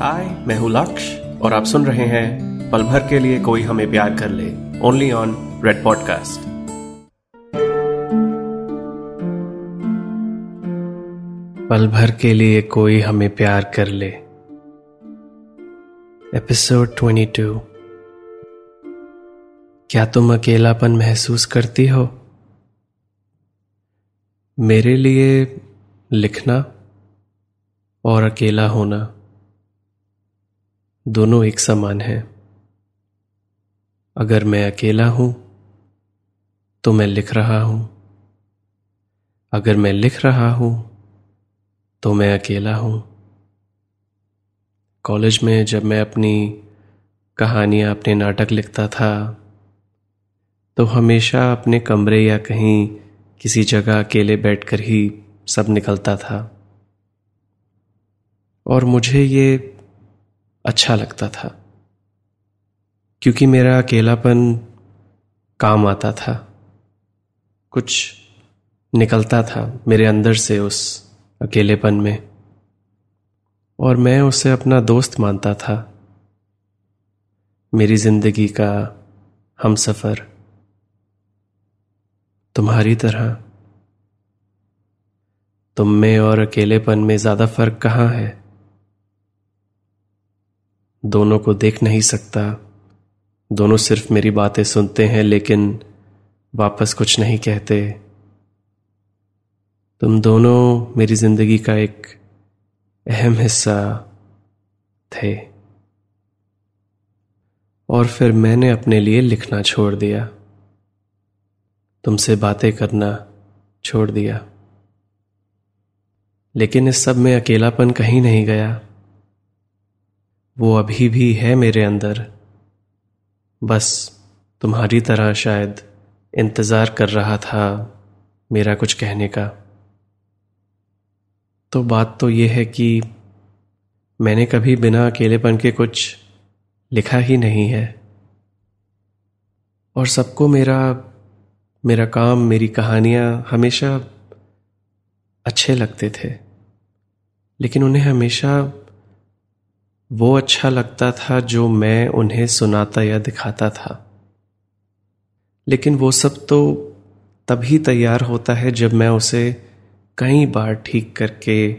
हाय, मैं हूँ लक्ष्य और आप सुन रहे हैं पल भर के लिए कोई हमें प्यार कर ले। ओनली ऑन रेड पॉडकास्ट पल भर के लिए कोई हमें प्यार कर ले। एपिसोड 22 क्या तुम अकेलापन महसूस करती हो? मेरे लिए लिखना और अकेला होना। दोनों एक समान हैं। अगर मैं अकेला हूँ तो मैं लिख रहा हूँ। अगर मैं लिख रहा हूँ तो मैं अकेला हूँ। कॉलेज में जब मैं अपनी कहानियाँ अपने नाटक लिखता था तो हमेशा अपने कमरे या कहीं किसी जगह अकेले बैठकर ही सब निकलता था। और मुझे ये अच्छा लगता था। क्योंकि मेरा अकेलापन काम आता था। कुछ निकलता था मेरे अंदर से उस अकेलेपन में। और मैं उसे अपना दोस्त मानता था। मेरी ज़िंदगी का हम सफ़र तुम्हारी तरह। तुम में और अकेलेपन में ज़्यादा फ़र्क कहाँ है? दोनों को देख नहीं सकता। दोनों सिर्फ़ मेरी बातें सुनते हैं, लेकिन वापस कुछ नहीं कहते। तुम दोनों मेरी ज़िंदगी का एक अहम हिस्सा थे। और फिर मैंने अपने लिए लिखना छोड़ दिया। तुमसे बातें करना छोड़ दिया। लेकिन इस सब में अकेलापन कहीं नहीं गया। वो अभी भी है मेरे अंदर। बस तुम्हारी तरह शायद इंतज़ार कर रहा था मेरा कुछ कहने का। तो बात तो यह है कि मैंने कभी बिना अकेलेपन के कुछ लिखा ही नहीं है। और सबको मेरा मेरा काम, मेरी कहानियाँ हमेशा अच्छे लगते थे। लेकिन उन्हें हमेशा वो अच्छा लगता था जो मैं उन्हें सुनाता या दिखाता था। लेकिन वो सब तो तभी तैयार होता है जब मैं उसे कई बार ठीक करके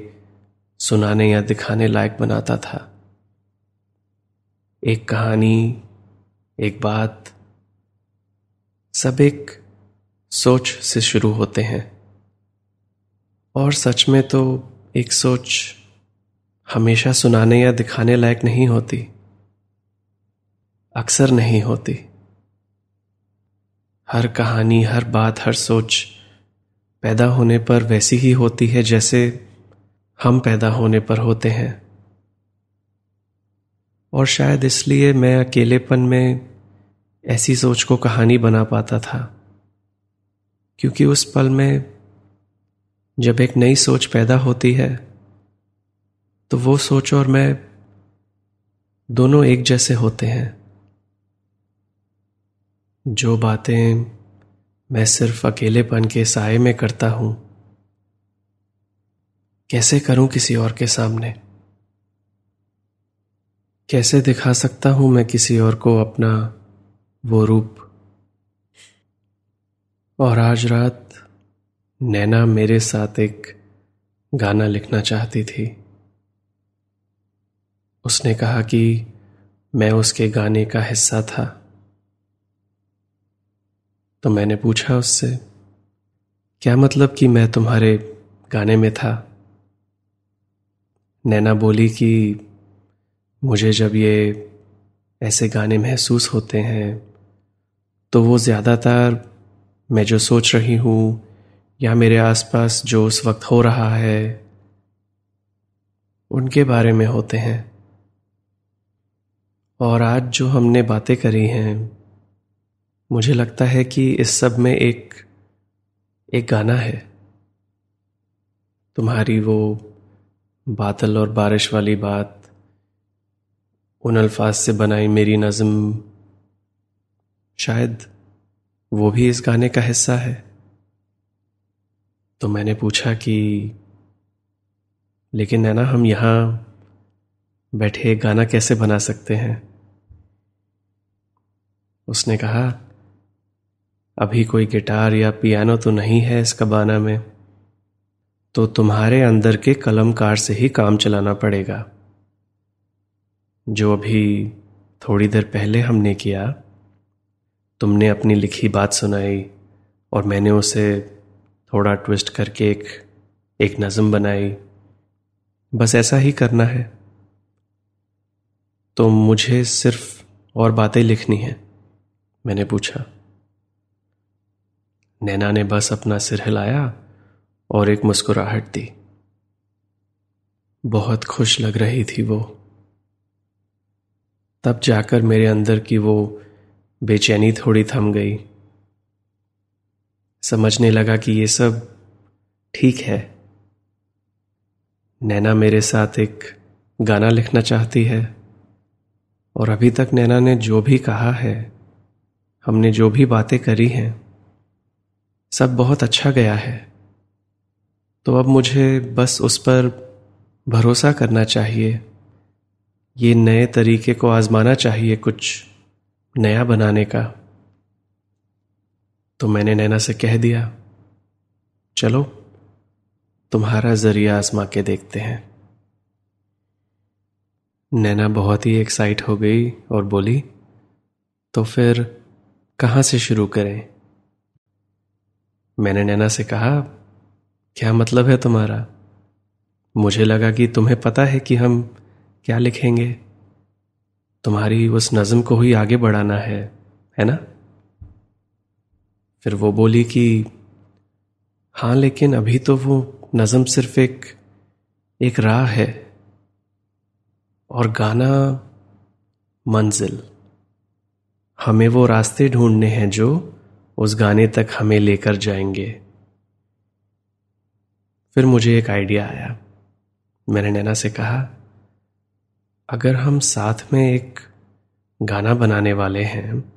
सुनाने या दिखाने लायक बनाता था। एक कहानी, एक बात, सब एक सोच से शुरू होते हैं। और सच में तो एक सोच हमेशा सुनाने या दिखाने लायक नहीं होती। अक्सर नहीं होती। हर कहानी, हर बात, हर सोच पैदा होने पर वैसी ही होती है जैसे हम पैदा होने पर होते हैं। और शायद इसलिए मैं अकेलेपन में ऐसी सोच को कहानी बना पाता था, क्योंकि उस पल में जब एक नई सोच पैदा होती है तो वो सोच और मैं दोनों एक जैसे होते हैं। जो बातें मैं सिर्फ़ अकेलेपन के साय में करता हूँ, कैसे करूँ किसी और के सामने? कैसे दिखा सकता हूँ मैं किसी और को अपना वो रूप? और आज रात नैना मेरे साथ एक गाना लिखना चाहती थी। उसने कहा कि मैं उसके गाने का हिस्सा था। तो मैंने पूछा उससे, क्या मतलब कि मैं तुम्हारे गाने में था? नैना बोली कि, मुझे जब ये ऐसे गाने महसूस होते हैं तो वो ज़्यादातर मैं जो सोच रही हूँ या मेरे आसपास जो उस वक्त हो रहा है, उनके बारे में होते हैं। और आज जो हमने बातें करी हैं, मुझे लगता है कि इस सब में एक एक गाना है। तुम्हारी वो बादल और बारिश वाली बात, उन अल्फाज से बनाई मेरी नज़म, शायद वो भी इस गाने का हिस्सा है। तो मैंने पूछा कि, लेकिन है ना, हम यहाँ बैठे गाना कैसे बना सकते हैं? उसने कहा, अभी कोई गिटार या पियानो तो नहीं है इस कबाना में तो तुम्हारे अंदर के कलमकार से ही काम चलाना पड़ेगा। जो अभी थोड़ी देर पहले हमने किया, तुमने अपनी लिखी बात सुनाई और मैंने उसे थोड़ा ट्विस्ट करके एक एक नज़म बनाई। बस ऐसा ही करना है। तो मुझे सिर्फ़ और बातें लिखनी है, मैंने पूछा। नैना ने बस अपना सिर हिलाया और एक मुस्कुराहट दी। बहुत खुश लग रही थी वो। तब जाकर मेरे अंदर की वो बेचैनी थोड़ी थम गई। समझने लगा कि ये सब ठीक है। नैना मेरे साथ एक गाना लिखना चाहती है। और अभी तक नैना ने जो भी कहा है, हमने जो भी बातें करी हैं, सब बहुत अच्छा गया है। तो अब मुझे बस उस पर भरोसा करना चाहिए। ये नए तरीके को आजमाना चाहिए कुछ नया बनाने का। तो मैंने नैना से कह दिया, चलो, तुम्हारा ज़रिया आजमा के देखते हैं। नैना बहुत ही एक्साइट हो गई और बोली तो फिर कहाँ से शुरू करें? मैंने नैना से कहा, क्या मतलब है तुम्हारा? मुझे लगा कि तुम्हें पता है कि हम क्या लिखेंगे। तुम्हारी उस नज़म को ही आगे बढ़ाना है है ना? फिर वो बोली कि हाँ लेकिन अभी तो वो नज़म सिर्फ़ एक एक राह है। और गाना मंजिल। हमें वो रास्ते ढूँढने हैं जो उस गाने तक हमें लेकर जाएँगे। फिर मुझे एक आइडिया आया। मैंने नैना से कहा, अगर हम साथ में एक गाना बनाने वाले हैं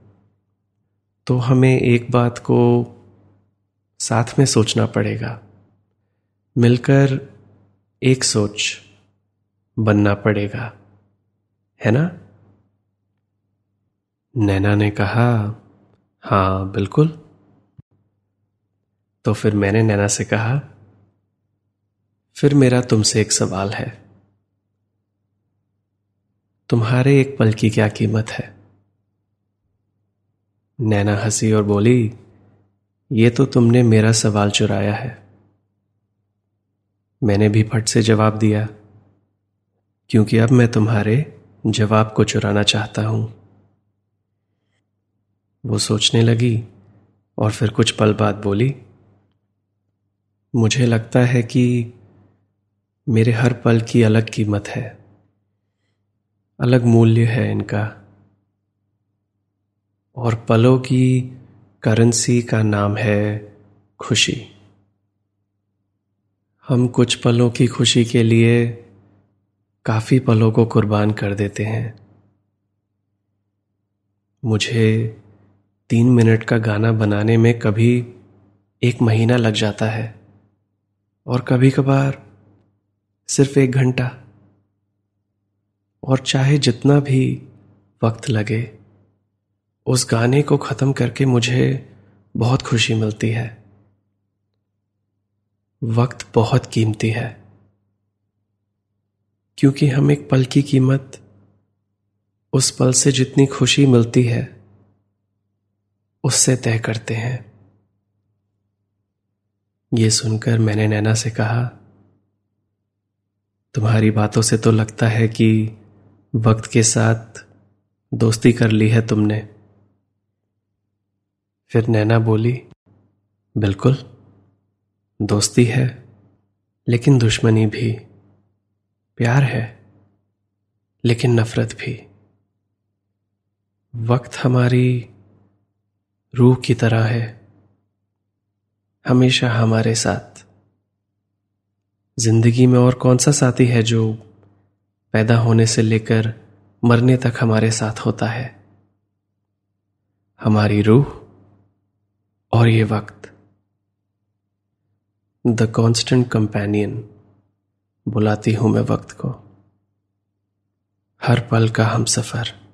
तो हमें एक बात को साथ में सोचना पड़ेगा। मिलकर एक सोच बनना पड़ेगा। है ना? नैना ने कहा, हाँ, बिल्कुल. तो फिर मैंने नैना से कहा, फिर मेरा तुमसे एक सवाल है। तुम्हारे एक पल की क्या कीमत है? नैना हँसी और बोली, ये तो तुमने मेरा सवाल चुराया है। मैंने भी फट से जवाब दिया, क्योंकि अब मैं तुम्हारे जवाब को चुराना चाहता हूँ। वो सोचने लगी और फिर कुछ पल बाद बोली, मुझे लगता है कि मेरे हर पल की अलग कीमत है। अलग मूल्य है इनका। और पलों की करेंसी का नाम है खुशी। हम कुछ पलों की खुशी के लिए काफ़ी पलों को कुर्बान कर देते हैं। मुझे तीन मिनट का गाना बनाने में कभी एक महीना लग जाता है और कभी कभार सिर्फ़ एक घंटा। और चाहे जितना भी वक्त लगे, उस गाने को खत्म करके मुझे बहुत खुशी मिलती है। वक्त बहुत कीमती है। क्योंकि हम एक पल की कीमत उस पल से जितनी खुशी मिलती है, उससे तय करते हैं। ये सुनकर मैंने नैना से कहा, तुम्हारी बातों से तो लगता है कि वक्त के साथ दोस्ती कर ली है तुमने। फिर नैना बोली, बिल्कुल, दोस्ती है, लेकिन दुश्मनी भी। प्यार है, लेकिन नफरत भी। वक्त हमारी रूह की तरह है। हमेशा हमारे साथ। ज़िंदगी में और कौन सा साथी है जो पैदा होने से लेकर मरने तक हमारे साथ होता है? हमारी रूह और ये वक्त। The constant companion. बुलाती हूँ मैं वक्त को। हर पल का हम सफ़र।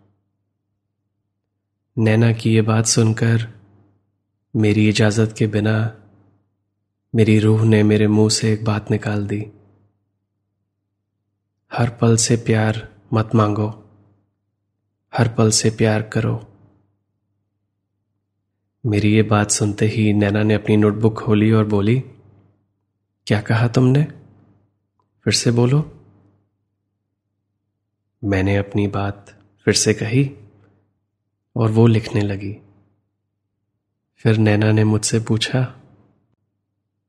नैना की ये बात सुनकर मेरी इजाज़त के बिना मेरी रूह ने मेरे मुँह से एक बात निकाल दी। हर पल से प्यार मत मांगो। हर पल से प्यार करो। मेरी ये बात सुनते ही नैना ने अपनी नोटबुक खोली और बोली, क्या कहा तुमने? फिर से बोलो। मैंने अपनी बात फिर से कही और वो लिखने लगी। फिर नैना ने मुझसे पूछा,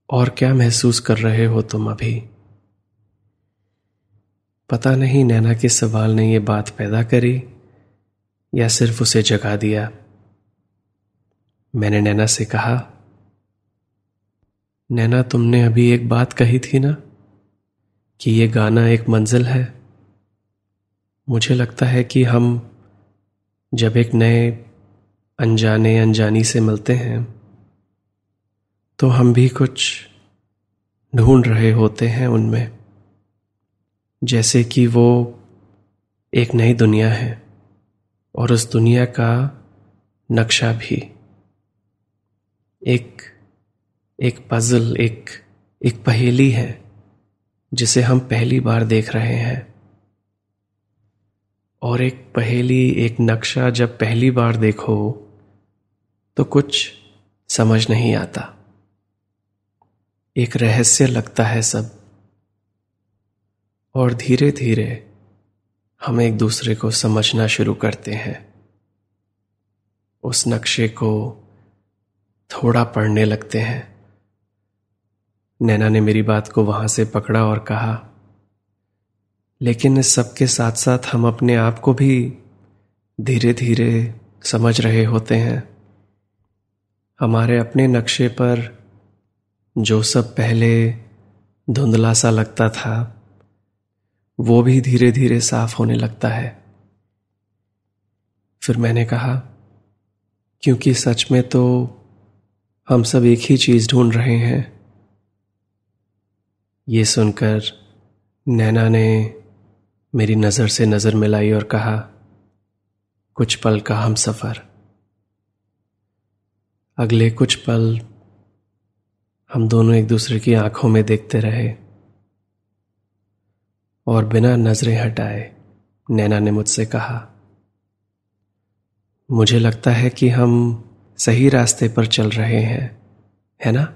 और क्या महसूस कर रहे हो तुम अभी? पता नहीं नैना के सवाल ने यह बात पैदा करी या सिर्फ़ उसे जगा दिया। मैंने नैना से कहा, नैना, तुमने अभी एक बात कही थी ना? कि ये गाना एक मंजिल है। मुझे लगता है कि हम जब एक नए अनजाने अनजानी से मिलते हैं तो हम भी कुछ ढूंढ रहे होते हैं उनमें। जैसे कि वो एक नई दुनिया है और उस दुनिया का नक्शा भी। एक एक पजल एक एक पहेली है। जिसे हम पहली बार देख रहे हैं। और एक पहेली, एक नक्शा जब पहली बार देखो तो कुछ समझ नहीं आता। एक रहस्य लगता है सब। और धीरे धीरे हम एक दूसरे को समझना शुरू करते हैं। उस नक्शे को थोड़ा पढ़ने लगते हैं। नैना ने मेरी बात को वहाँ से पकड़ा और कहा, लेकिन इस सबके साथ साथ हम अपने आप को भी धीरे धीरे समझ रहे होते हैं। हमारे अपने नक्शे पर जो सब पहले धुंधला सा लगता था, वो भी धीरे धीरे साफ़ होने लगता है। फिर मैंने कहा, क्योंकि सच में तो हम सब एक ही चीज़ ढूंढ रहे हैं। ये सुनकर नैना ने मेरी नज़र से नज़र मिलाई और कहा, कुछ पल का हम सफ़र। अगले कुछ पल हम दोनों एक दूसरे की आँखों में देखते रहे और बिना नज़रें हटाए नैना ने मुझसे कहा, मुझे लगता है कि हम सही रास्ते पर चल रहे हैं, है ना?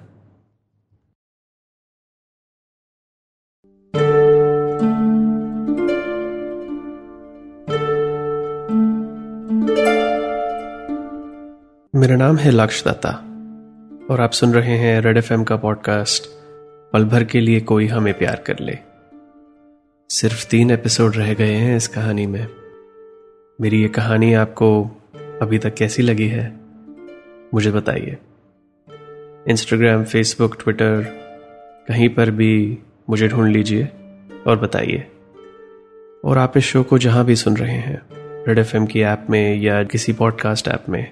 मेरा नाम है लक्ष दत्ता और आप सुन रहे हैं रेड एफएम का पॉडकास्ट, पल भर के लिए कोई हमें प्यार कर ले। सिर्फ़ तीन एपिसोड रह गए हैं इस कहानी में। मेरी ये कहानी आपको अभी तक कैसी लगी है, मुझे बताइए। इंस्टाग्राम फेसबुक ट्विटर कहीं पर भी मुझे ढूंढ लीजिए और बताइए। और आप इस शो को जहाँ भी सुन रहे हैं, रेड एफएम की ऐप में या किसी पॉडकास्ट ऐप में